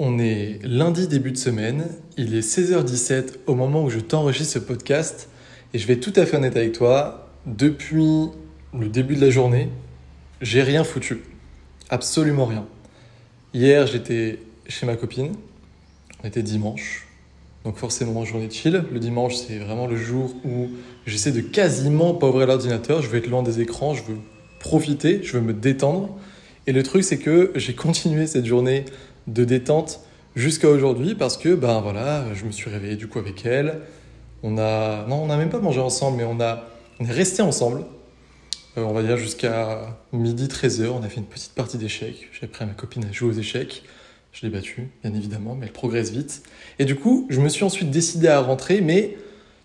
On est lundi début de semaine, il est 16h17 au moment où je t'enregistre ce podcast et je vais tout à fait honnête avec toi, depuis le début de la journée, j'ai rien foutu. Absolument rien. Hier j'étais chez ma copine, on était dimanche, donc forcément journée chill. Le dimanche c'est vraiment le jour où j'essaie de quasiment pas ouvrir l'ordinateur, je veux être loin des écrans, je veux profiter, je veux me détendre. Et le truc c'est que j'ai continué cette journée de détente jusqu'à aujourd'hui parce que ben voilà, je me suis réveillé du coup avec elle. On a non, on n'a même pas mangé ensemble, mais on a est resté ensemble. Euh, on va dire jusqu'à midi 13h, on a fait une petite partie d'échecs. J'ai appris à ma copine à jouer aux échecs. Je l'ai battue, bien évidemment, mais elle progresse vite. Et du coup, je me suis ensuite décidé à rentrer, mais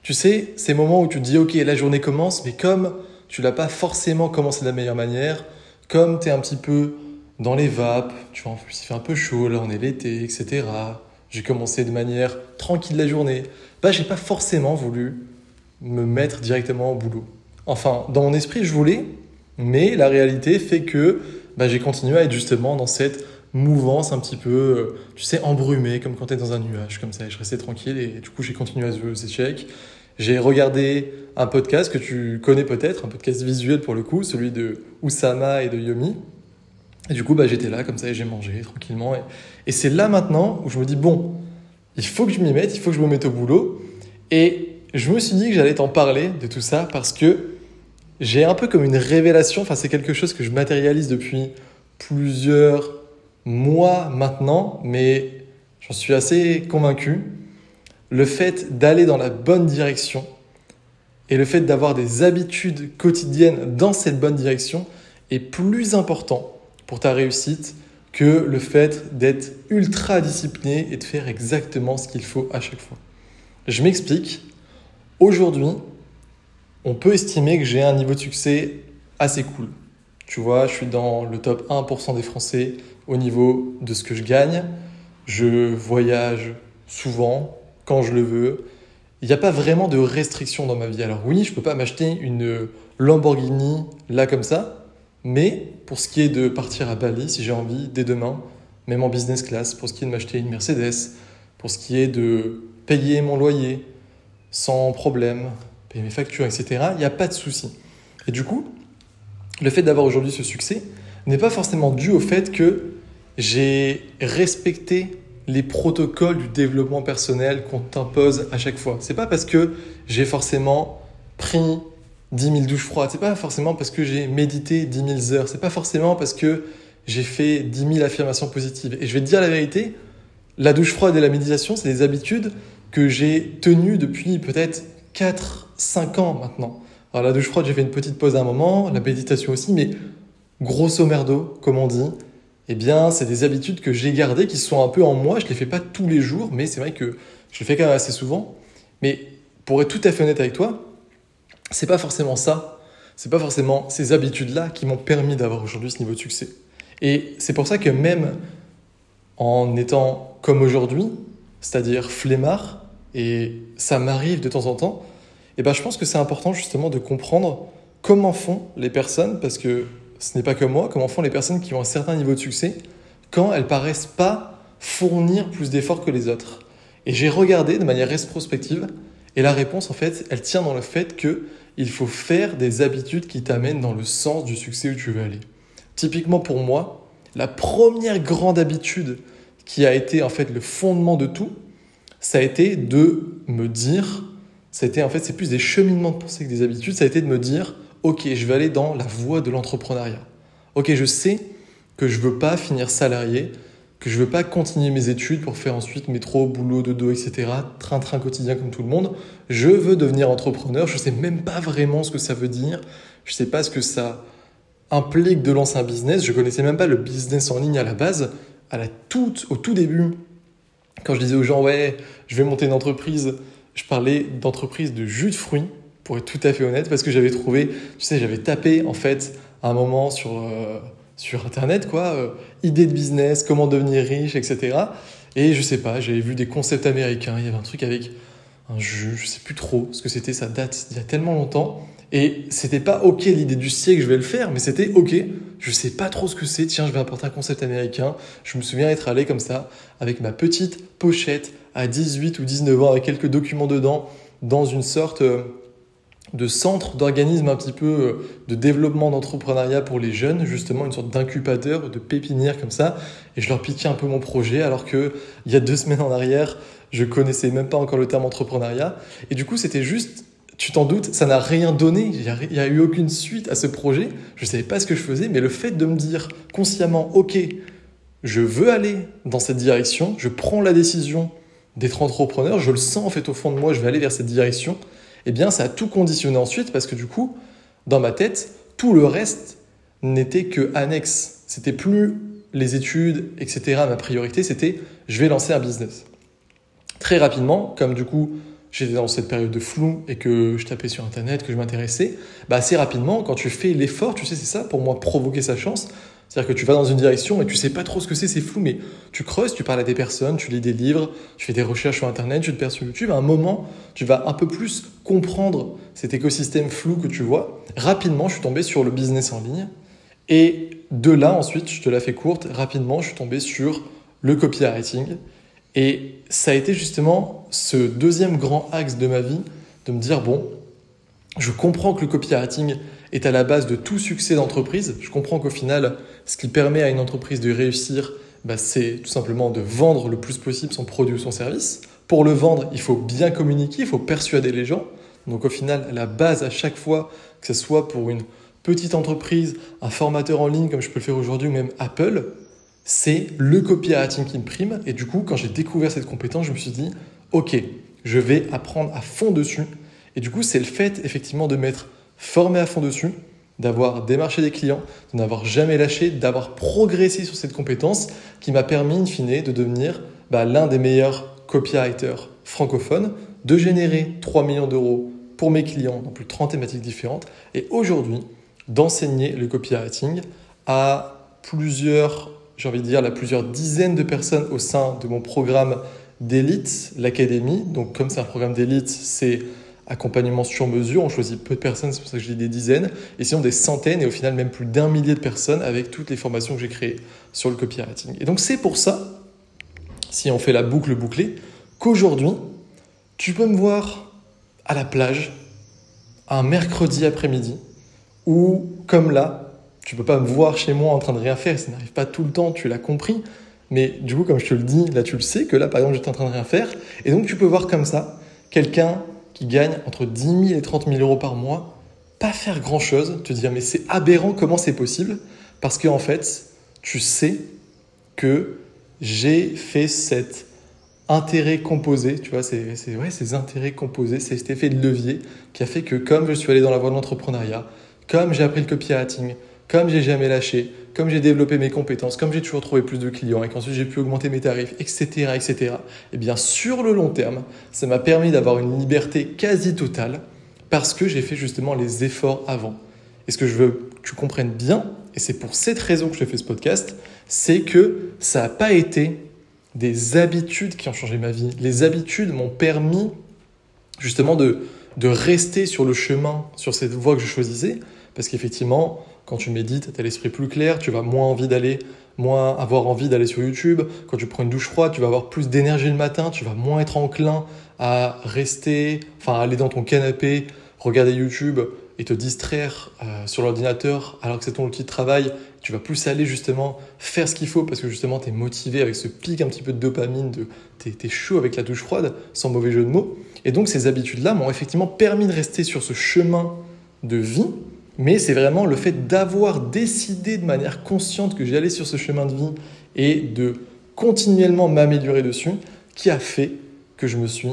tu sais, ces moments où tu te dis, ok, la journée commence, mais comme tu l'as pas forcément commencé de la meilleure manière, comme tu es un petit peu dans les vapes, tu vois, en plus il fait un peu chaud, là on est l'été, etc. J'ai commencé de manière tranquille la journée. Bah, j'ai pas forcément voulu me mettre directement au boulot. Enfin, dans mon esprit, je voulais, mais la réalité fait que bah, j'ai continué à être justement dans cette mouvance un petit peu, euh, tu sais, embrumée, comme quand tu es dans un nuage, comme ça. Et je restais tranquille et du coup, j'ai continué à jouer aux échecs. J'ai regardé un podcast que tu connais peut-être, un podcast visuel pour le coup, celui de Oussama et de Yomi, et du coup, bah, j'étais là comme ça et j'ai mangé tranquillement. Et, c'est là maintenant où je me dis, bon, il faut que je m'y mette, il faut que je me mette au boulot. Et je me suis dit que j'allais t'en parler de tout ça parce que j'ai un peu comme une révélation, enfin c'est quelque chose que je matérialise depuis plusieurs mois maintenant, mais j'en suis assez convaincu. Le fait d'aller dans la bonne direction et le fait d'avoir des habitudes quotidiennes dans cette bonne direction est plus important pour ta réussite que le fait d'être ultra discipliné et de faire exactement ce qu'il faut à chaque fois. Je m'explique. Aujourd'hui, on peut estimer que j'ai un niveau de succès assez cool. Tu vois, je suis dans le top 1% des Français au niveau de ce que je gagne. Je voyage souvent, quand je le veux. Il n'y a pas vraiment de restrictions dans ma vie. Alors oui, je ne peux pas m'acheter une Lamborghini là comme ça, mais pour ce qui est de partir à Bali, si j'ai envie, dès demain, même en business class, pour ce qui est de m'acheter une Mercedes, pour ce qui est de payer mon loyer sans problème, payer mes factures, etc., il n'y a pas de souci. Et du coup, le fait d'avoir aujourd'hui ce succès n'est pas forcément dû au fait que j'ai respecté les protocoles du développement personnel qu'on t'impose à chaque fois. C'est pas parce que j'ai forcément pris 10 000 douches froides. C'est pas forcément parce que j'ai médité 10 000 heures. C'est pas forcément parce que j'ai fait 10 000 affirmations positives. Et je vais te dire la vérité, la douche froide et la méditation, c'est des habitudes que j'ai tenues depuis peut-être 4, 5 ans maintenant. Alors la douche froide, j'ai fait une petite pause à un moment, la méditation aussi, mais grosso merdo, comme on dit, eh bien, c'est des habitudes que j'ai gardées qui sont un peu en moi. Je les fais pas tous les jours, mais c'est vrai que je les fais quand même assez souvent. Mais pour être tout à fait honnête avec toi, c'est pas forcément ça, c'est pas forcément ces habitudes-là qui m'ont permis d'avoir aujourd'hui ce niveau de succès. Et c'est pour ça que même en étant comme aujourd'hui, c'est-à-dire flemmard, et ça m'arrive de temps en temps, et eh ben je pense que c'est important justement de comprendre comment font les personnes, parce que ce n'est pas que moi, comment font les personnes qui ont un certain niveau de succès quand elles paraissent pas fournir plus d'efforts que les autres. Et j'ai regardé de manière rétrospective et la réponse, en fait, elle tient dans le fait que il faut faire des habitudes qui t'amènent dans le sens du succès où tu veux aller. Typiquement pour moi, la première grande habitude qui a été en fait le fondement de tout, ça a été de me dire, été en fait c'est plus des cheminements de pensée que des habitudes, ça a été de me dire, ok, je vais aller dans la voie de l'entrepreneuriat. Ok, je sais que je veux pas finir salarié, que je veux pas continuer mes études pour faire ensuite métro, boulot, dodo, etc., train-train quotidien comme tout le monde. Je veux devenir entrepreneur. Je sais même pas vraiment ce que ça veut dire. Je sais pas ce que ça implique de lancer un business. Je connaissais même pas le business en ligne à la base. À la toute, au tout début, quand je disais aux gens, ouais, je vais monter une entreprise, je parlais d'entreprise de jus de fruits, pour être tout à fait honnête, parce que j'avais trouvé, tu sais, j'avais tapé, en fait, un moment sur, euh, sur Internet, quoi, euh, idées de business, comment devenir riche, etc. Et je sais pas, j'avais vu des concepts américains, il y avait un truc avec un jus, je sais plus trop ce que c'était, ça date il y a tellement longtemps. Et c'était pas ok l'idée du siècle, je vais le faire, mais c'était ok, je sais pas trop ce que c'est, tiens, je vais apporter un concept américain. Je me souviens être allé comme ça, avec ma petite pochette à 18 ou 19 ans, avec quelques documents dedans, dans une sorte euh, de centre d'organisme un petit peu euh, de développement d'entrepreneuriat pour les jeunes, justement une sorte d'incubateur, de pépinière comme ça, et je leur piquais un peu mon projet, alors que il y a deux semaines en arrière, je connaissais même pas encore le terme entrepreneuriat, et du coup c'était juste, tu t'en doutes, ça n'a rien donné, il n'y a, eu aucune suite à ce projet, je savais pas ce que je faisais, mais le fait de me dire consciemment, ok, je veux aller dans cette direction, je prends la décision d'être entrepreneur, je le sens en fait au fond de moi, je vais aller vers cette direction, eh bien ça a tout conditionné ensuite parce que du coup, dans ma tête, tout le reste n'était que annexe. C'était plus les études, etc. Ma priorité, c'était je vais lancer un business. Très rapidement, comme du coup j'étais dans cette période de flou et que je tapais sur internet, que je m'intéressais, bah assez rapidement, quand tu fais l'effort, tu sais, c'est ça pour moi provoquer sa chance, c'est-à-dire que tu vas dans une direction et tu sais pas trop ce que c'est, c'est flou, mais tu creuses, tu parles à des personnes, tu lis des livres, tu fais des recherches sur Internet, tu te perds sur YouTube. À un moment, tu vas un peu plus comprendre cet écosystème flou que tu vois. Rapidement, je suis tombé sur le business en ligne. Et de là, ensuite, je te la fais courte, rapidement, je suis tombé sur le copywriting. Et ça a été justement ce deuxième grand axe de ma vie, de me dire, bon, je comprends que le copywriting est à la base de tout succès d'entreprise. Je comprends qu'au final, ce qui permet à une entreprise de réussir, bah, c'est tout simplement de vendre le plus possible son produit ou son service. Pour le vendre, il faut bien communiquer, il faut persuader les gens. Donc au final, la base à chaque fois, que ce soit pour une petite entreprise, un formateur en ligne comme je peux le faire aujourd'hui ou même Apple, c'est le copywriting qui me prime. Et du coup, quand j'ai découvert cette compétence, je me suis dit, OK, je vais apprendre à fond dessus. Et du coup, c'est le fait effectivement de mettre formé à fond dessus, d'avoir démarché des clients, de n'avoir jamais lâché, d'avoir progressé sur cette compétence qui m'a permis, in fine, de devenir bah, l'un des meilleurs copywriters francophones, de générer 3 millions d'euros pour mes clients dans plus de 30 thématiques différentes et aujourd'hui d'enseigner le copywriting à plusieurs, j'ai envie de dire, à plusieurs dizaines de personnes au sein de mon programme d'élite, l'académie. Donc comme c'est un programme d'élite, c'est accompagnement sur mesure. On choisit peu de personnes, c'est pour ça que je dis des dizaines, et sinon des centaines, et au final même plus d'un millier de personnes avec toutes les formations que j'ai créées sur le copywriting. Et donc c'est pour ça, si on fait la boucle bouclée, qu'aujourd'hui, tu peux me voir à la plage un mercredi après-midi, ou comme là, tu peux pas me voir chez moi en train de rien faire, ça n'arrive pas tout le temps, tu l'as compris. Mais du coup, comme je te le dis, là tu le sais que là par exemple j'étais en train de rien faire. Et donc tu peux voir comme ça quelqu'un qui gagne entre 10 000 et 30 000 euros par mois, pas faire grand-chose, te dire mais c'est aberrant comment c'est possible, parce qu'en en fait, tu sais que j'ai fait cet intérêt composé, tu vois, c'est ouais, ces intérêts composés, c'est cet effet de levier qui a fait que comme je suis allé dans la voie de l'entrepreneuriat, comme j'ai appris le copywriting, comme j'ai jamais lâché, comme j'ai développé mes compétences, comme j'ai toujours trouvé plus de clients et qu'ensuite j'ai pu augmenter mes tarifs, etc., etc., et eh bien sur le long terme, ça m'a permis d'avoir une liberté quasi totale parce que j'ai fait justement les efforts avant. Et ce que je veux que tu comprennes bien, et c'est pour cette raison que je fais ce podcast, c'est que ça n'a pas été des habitudes qui ont changé ma vie. Les habitudes m'ont permis justement de, de rester sur le chemin, sur cette voie que je choisissais, parce qu'effectivement, quand tu médites, tu as l'esprit plus clair, tu vas moins envie d'aller, moins avoir envie d'aller sur YouTube. Quand tu prends une douche froide, tu vas avoir plus d'énergie le matin, tu vas moins être enclin à rester, enfin aller dans ton canapé, regarder YouTube et te distraire euh, sur l'ordinateur alors que c'est ton outil de travail. Tu vas plus aller justement faire ce qu'il faut parce que justement tu es motivé avec ce pic un petit peu de dopamine, de, tu es chaud avec la douche froide, sans mauvais jeu de mots. Et donc ces habitudes-là m'ont effectivement permis de rester sur ce chemin de vie mais c'est vraiment le fait d'avoir décidé de manière consciente que j'allais sur ce chemin de vie et de continuellement m'améliorer dessus qui a fait que je me suis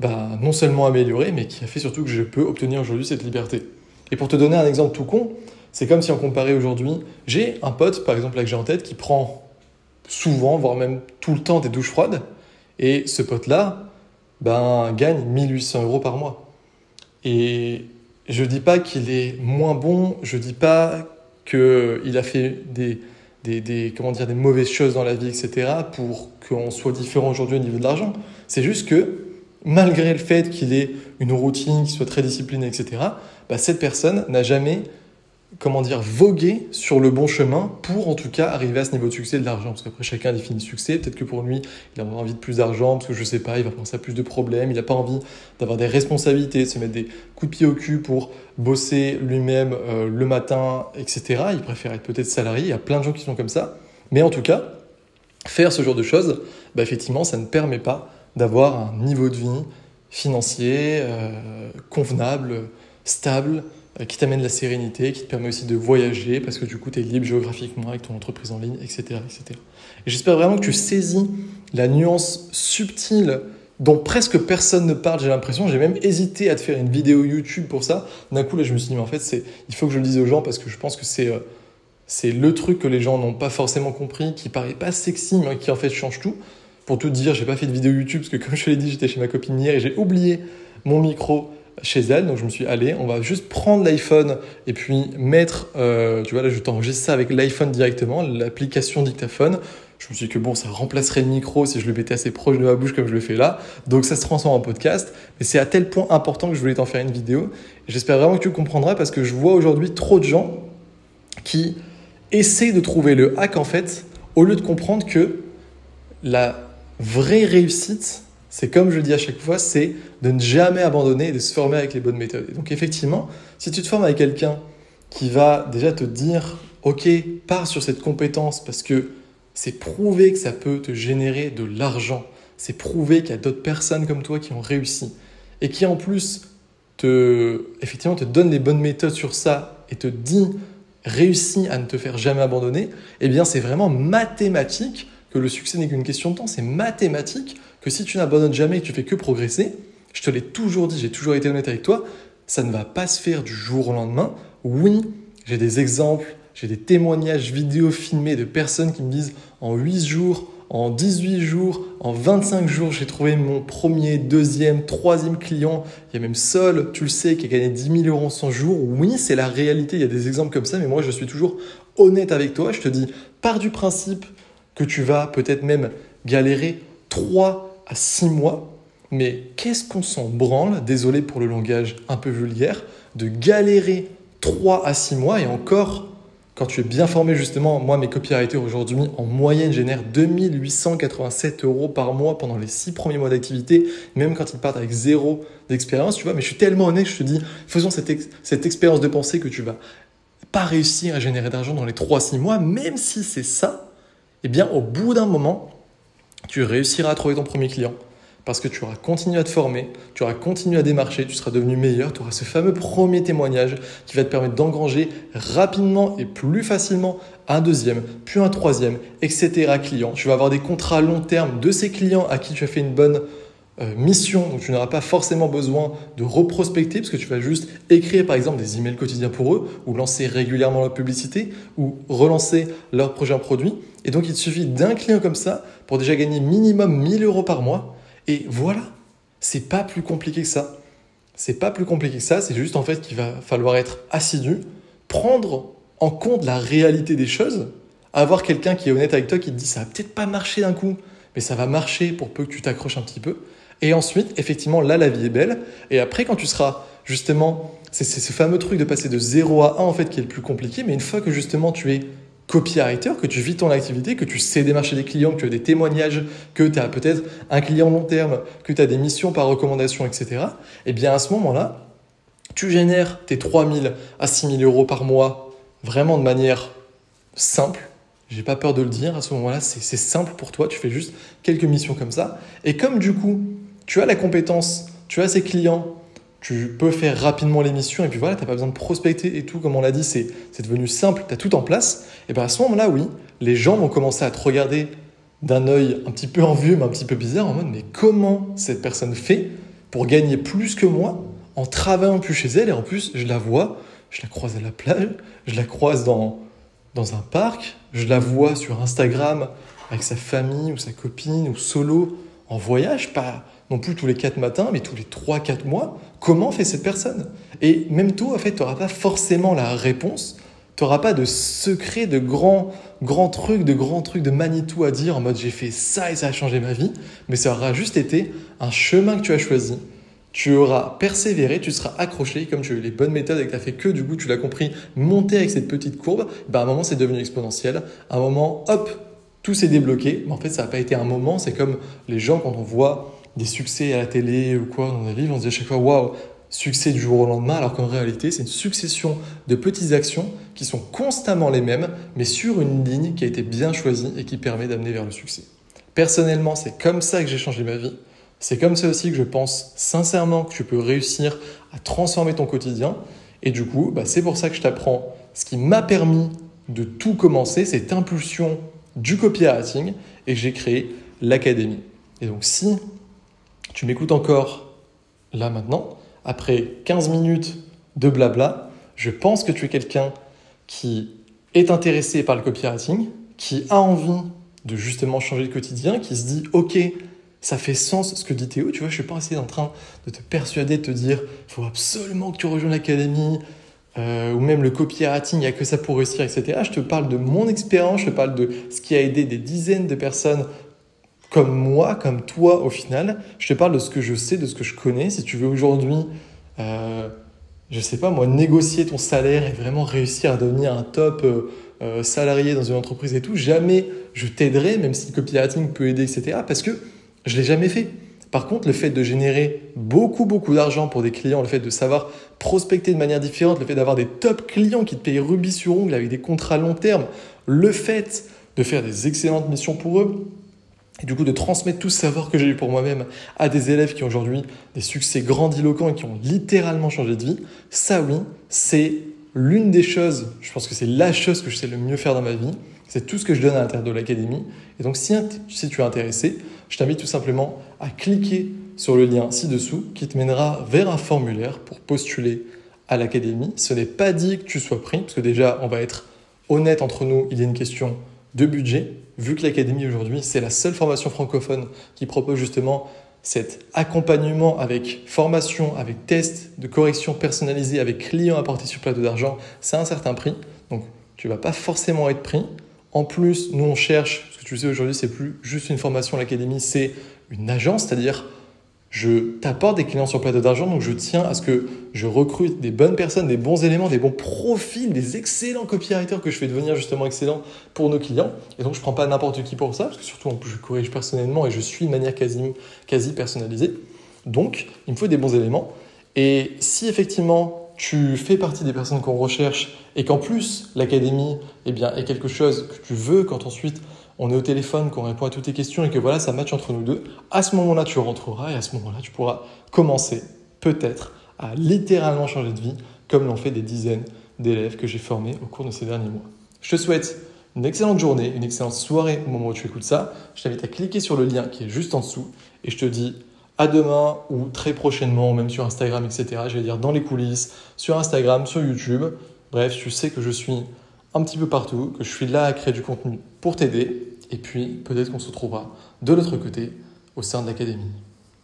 bah, non seulement amélioré, mais qui a fait surtout que je peux obtenir aujourd'hui cette liberté. Et pour te donner un exemple tout con, c'est comme si on comparait aujourd'hui, j'ai un pote, par exemple là que j'ai en tête, qui prend souvent, voire même tout le temps des douches froides, et ce pote-là ben, gagne 1800 euros par mois. Et je dis pas qu'il est moins bon, je dis pas qu'il a fait des, des, des, comment dire, des mauvaises choses dans la vie, etc., pour qu'on soit différent aujourd'hui au niveau de l'argent. C'est juste que, malgré le fait qu'il ait une routine, qu'il soit très discipliné, etc., bah, cette personne n'a jamais comment dire, voguer sur le bon chemin pour en tout cas arriver à ce niveau de succès de l'argent. Parce qu'après, chacun définit succès. Peut-être que pour lui, il a envie de plus d'argent, parce que je sais pas, il va penser à plus de problèmes, il n'a pas envie d'avoir des responsabilités, de se mettre des coups de pied au cul pour bosser lui-même euh, le matin, etc. Il préfère être peut-être salarié. Il y a plein de gens qui sont comme ça. Mais en tout cas, faire ce genre de choses, bah, effectivement, ça ne permet pas d'avoir un niveau de vie financier euh, convenable, stable, qui t'amène la sérénité, qui te permet aussi de voyager parce que du coup tu es libre géographiquement avec ton entreprise en ligne, etc. etc. Et j'espère vraiment que tu saisis la nuance subtile dont presque personne ne parle, j'ai l'impression. J'ai même hésité à te faire une vidéo YouTube pour ça. D'un coup, là, je me suis dit, mais en fait, il faut que je le dise aux gens parce que je pense que c'est, euh, c'est le truc que les gens n'ont pas forcément compris, qui paraît pas sexy, mais qui en fait change tout. Pour tout dire, j'ai pas fait de vidéo YouTube parce que, comme je te l'ai dit, j'étais chez ma copine hier et j'ai oublié mon micro chez elle. Donc je me suis allez, on va juste prendre l'iPhone et puis mettre, euh, tu vois, là je t'enregistre ça avec l'iPhone directement, l'application dictaphone. Je me suis dit que bon, ça remplacerait le micro si je le mettais assez proche de ma bouche comme je le fais là. Donc ça se transforme en podcast. Mais c'est à tel point important que je voulais t'en faire une vidéo. J'espère vraiment que tu comprendras parce que je vois aujourd'hui trop de gens qui essaient de trouver le hack en fait, au lieu de comprendre que la vraie réussite, c'est comme je le dis à chaque fois, c'est de ne jamais abandonner et de se former avec les bonnes méthodes. Et donc effectivement, si tu te formes avec quelqu'un qui va déjà te dire, ok, pars sur cette compétence parce que c'est prouvé que ça peut te générer de l'argent, c'est prouvé qu'il y a d'autres personnes comme toi qui ont réussi et qui en plus te, effectivement, te donne les bonnes méthodes sur ça et te dit réussis à ne te faire jamais abandonner, eh bien c'est vraiment mathématique que le succès n'est qu'une question de temps, c'est mathématique que si tu n'abandonnes jamais et que tu fais que progresser, je te l'ai toujours dit, j'ai toujours été honnête avec toi, ça ne va pas se faire du jour au lendemain. Oui, j'ai des exemples, j'ai des témoignages vidéo filmés de personnes qui me disent en 8 jours, en 18 jours, en 25 jours, j'ai trouvé mon premier, deuxième, troisième client. Il y a même Sol, tu le sais, qui a gagné 10 000 euros en 100 jours. Oui, c'est la réalité, il y a des exemples comme ça, mais moi je suis toujours honnête avec toi. Je te dis, pars du principe que tu vas peut-être même galérer 3 à 6 mois. Mais qu'est-ce qu'on s'en branle, désolé pour le langage un peu vulgaire, de galérer 3 à 6 mois et encore, quand tu es bien formé justement, moi mes copywriters aujourd'hui en moyenne génèrent 2887 euros par mois pendant les 6 premiers mois d'activité, même quand ils partent avec zéro d'expérience, tu vois, mais je suis tellement honnête, je te dis, faisons cette, cette expérience de pensée que tu vas pas réussir à générer d'argent dans les 3-6 mois, même si c'est ça, eh bien, au bout d'un moment, tu réussiras à trouver ton premier client. Parce que tu auras continué à te former, tu auras continué à démarcher, tu seras devenu meilleur, tu auras ce fameux premier témoignage qui va te permettre d'engranger rapidement et plus facilement un deuxième, puis un troisième, etc. client. Tu vas avoir des contrats à long terme de ces clients à qui tu as fait une bonne mission, donc tu n'auras pas forcément besoin de reprospecter parce que tu vas juste écrire par exemple des emails quotidiens pour eux ou lancer régulièrement leur publicité ou relancer leur prochain produit. Et donc il te suffit d'un client comme ça pour déjà gagner minimum 1000 euros par mois. Et voilà, c'est pas plus compliqué que ça. C'est pas plus compliqué que ça, c'est juste en fait qu'il va falloir être assidu, prendre en compte la réalité des choses, avoir quelqu'un qui est honnête avec toi qui te dit ça va peut-être pas marcher d'un coup, mais ça va marcher pour peu que tu t'accroches un petit peu. Et ensuite, effectivement, là, la vie est belle. Et après, quand tu seras justement, c'est ce fameux truc de passer de 0 à 1 en fait qui est le plus compliqué, mais une fois que justement tu es copywriter, que tu vis ton activité, que tu sais démarcher des clients, que tu as des témoignages, que tu as peut-être un client long terme, que tu as des missions par recommandation, etc., eh bien à ce moment-là, tu génères tes 3000 à 6000 euros par mois vraiment de manière simple. J'ai pas peur de le dire, à ce moment-là, c'est simple pour toi, tu fais juste quelques missions comme ça. Et comme du coup, tu as la compétence, tu as ces clients, tu peux faire rapidement l'émission et puis voilà, tu n'as pas besoin de prospecter et tout, comme on l'a dit, c'est devenu simple, tu as tout en place. Et bien à ce moment-là, oui, les gens vont commencer à te regarder d'un œil un petit peu envieux, mais un petit peu bizarre, en mode mais comment cette personne fait pour gagner plus que moi en travaillant plus chez elle et en plus, je la vois, je la croise à la plage, je la croise dans, dans un parc, je la vois sur Instagram avec sa famille ou sa copine ou solo en voyage, pas non plus tous les 4 matins, mais tous les 3-4 mois, comment fait cette personne? Et même toi, en fait, tu n'auras pas forcément la réponse, tu n'auras pas de secret, de grands, grands trucs, de grands trucs de Manitou à dire en mode j'ai fait ça et ça a changé ma vie, mais ça aura juste été un chemin que tu as choisi, tu auras persévéré, tu seras accroché, comme tu as eu les bonnes méthodes et que tu as fait que, du coup, tu l'as compris, monter avec cette petite courbe, ben, à un moment, c'est devenu exponentiel. À un moment, hop, tout s'est débloqué. Mais en fait, ça n'a pas été un moment. C'est comme les gens, quand on voit des succès à la télé ou quoi dans la vie, on se dit à chaque fois, waouh, succès du jour au lendemain, alors qu'en réalité, c'est une succession de petites actions qui sont constamment les mêmes, mais sur une ligne qui a été bien choisie et qui permet d'amener vers le succès. Personnellement, c'est comme ça que j'ai changé ma vie. C'est comme ça aussi que je pense sincèrement que tu peux réussir à transformer ton quotidien. Et du coup, bah, c'est pour ça que je t'apprends ce qui m'a permis de tout commencer, cette impulsion du copywriting, et j'ai créé l'académie. Et donc si tu m'écoutes encore là maintenant, après 15 minutes de blabla, je pense que tu es quelqu'un qui est intéressé par le copywriting, qui a envie de justement changer le quotidien, qui se dit ok, ça fait sens ce que dit Théo. Tu vois, je suis pas assez en train de te persuader, de te dire, il faut absolument que tu rejoignes l'académie, euh, ou même le copywriting, il n'y a que ça pour réussir, etc. Je te parle de mon expérience, je te parle de ce qui a aidé des dizaines de personnes comme moi, comme toi au final. Je te parle de ce que je sais, de ce que je connais. Si tu veux aujourd'hui, euh, je sais pas moi, négocier ton salaire et vraiment réussir à devenir un top euh, euh, salarié dans une entreprise et tout, jamais je t'aiderai, même si le copywriting peut aider, etc. Parce que je l'ai jamais fait. Par contre, le fait de générer beaucoup, beaucoup d'argent pour des clients, le fait de savoir prospecter de manière différente, le fait d'avoir des top clients qui te payent rubis sur ongle avec des contrats long terme, le fait de faire des excellentes missions pour eux, et du coup de transmettre tout ce savoir que j'ai eu pour moi-même à des élèves qui ont aujourd'hui des succès grandiloquents et qui ont littéralement changé de vie, ça oui, c'est l'une des choses, je pense que c'est la chose que je sais le mieux faire dans ma vie, c'est tout ce que je donne à l'intérieur de l'académie. Et donc si, si tu es intéressé, je t'invite tout simplement à cliquer sur le lien ci-dessous qui te mènera vers un formulaire pour postuler à l'académie. Ce n'est pas dit que tu sois pris, parce que déjà, on va être honnête entre nous, il y a une question de budget, vu que l'académie aujourd'hui, c'est la seule formation francophone qui propose justement cet accompagnement avec formation, avec test de correction personnalisé, avec clients apportés sur plateau d'argent, c'est un certain prix. Donc, tu vas pas forcément être pris. En plus, nous, on cherche, ce que tu sais aujourd'hui, c'est plus juste une formation l'académie, c'est une agence, c'est-à-dire je t'apporte des clients sur plateau d'argent, donc je tiens à ce que je recrute des bonnes personnes, des bons éléments, des bons profils, des excellents copywriters que je fais devenir justement excellents pour nos clients. Et donc je ne prends pas n'importe qui pour ça, parce que surtout je corrige personnellement et je suis de manière quasi, quasi personnalisée. Donc il me faut des bons éléments. Et si effectivement tu fais partie des personnes qu'on recherche et qu'en plus l'académie eh bien, est quelque chose que tu veux quand ensuite on est au téléphone, qu'on répond à toutes tes questions et que voilà, ça match entre nous deux, à ce moment-là, tu rentreras et à ce moment-là, tu pourras commencer peut-être à littéralement changer de vie, comme l'ont fait des dizaines d'élèves que j'ai formés au cours de ces derniers mois. Je te souhaite une excellente journée, une excellente soirée au moment où tu écoutes ça. Je t'invite à cliquer sur le lien qui est juste en dessous et je te dis à demain ou très prochainement, même sur Instagram, etc. Je vais dire dans les coulisses, sur Instagram, sur YouTube. Bref, tu sais que je suis un petit peu partout, que je suis là à créer du contenu pour t'aider. Et puis peut-être qu'on se retrouvera de l'autre côté au sein de l'académie.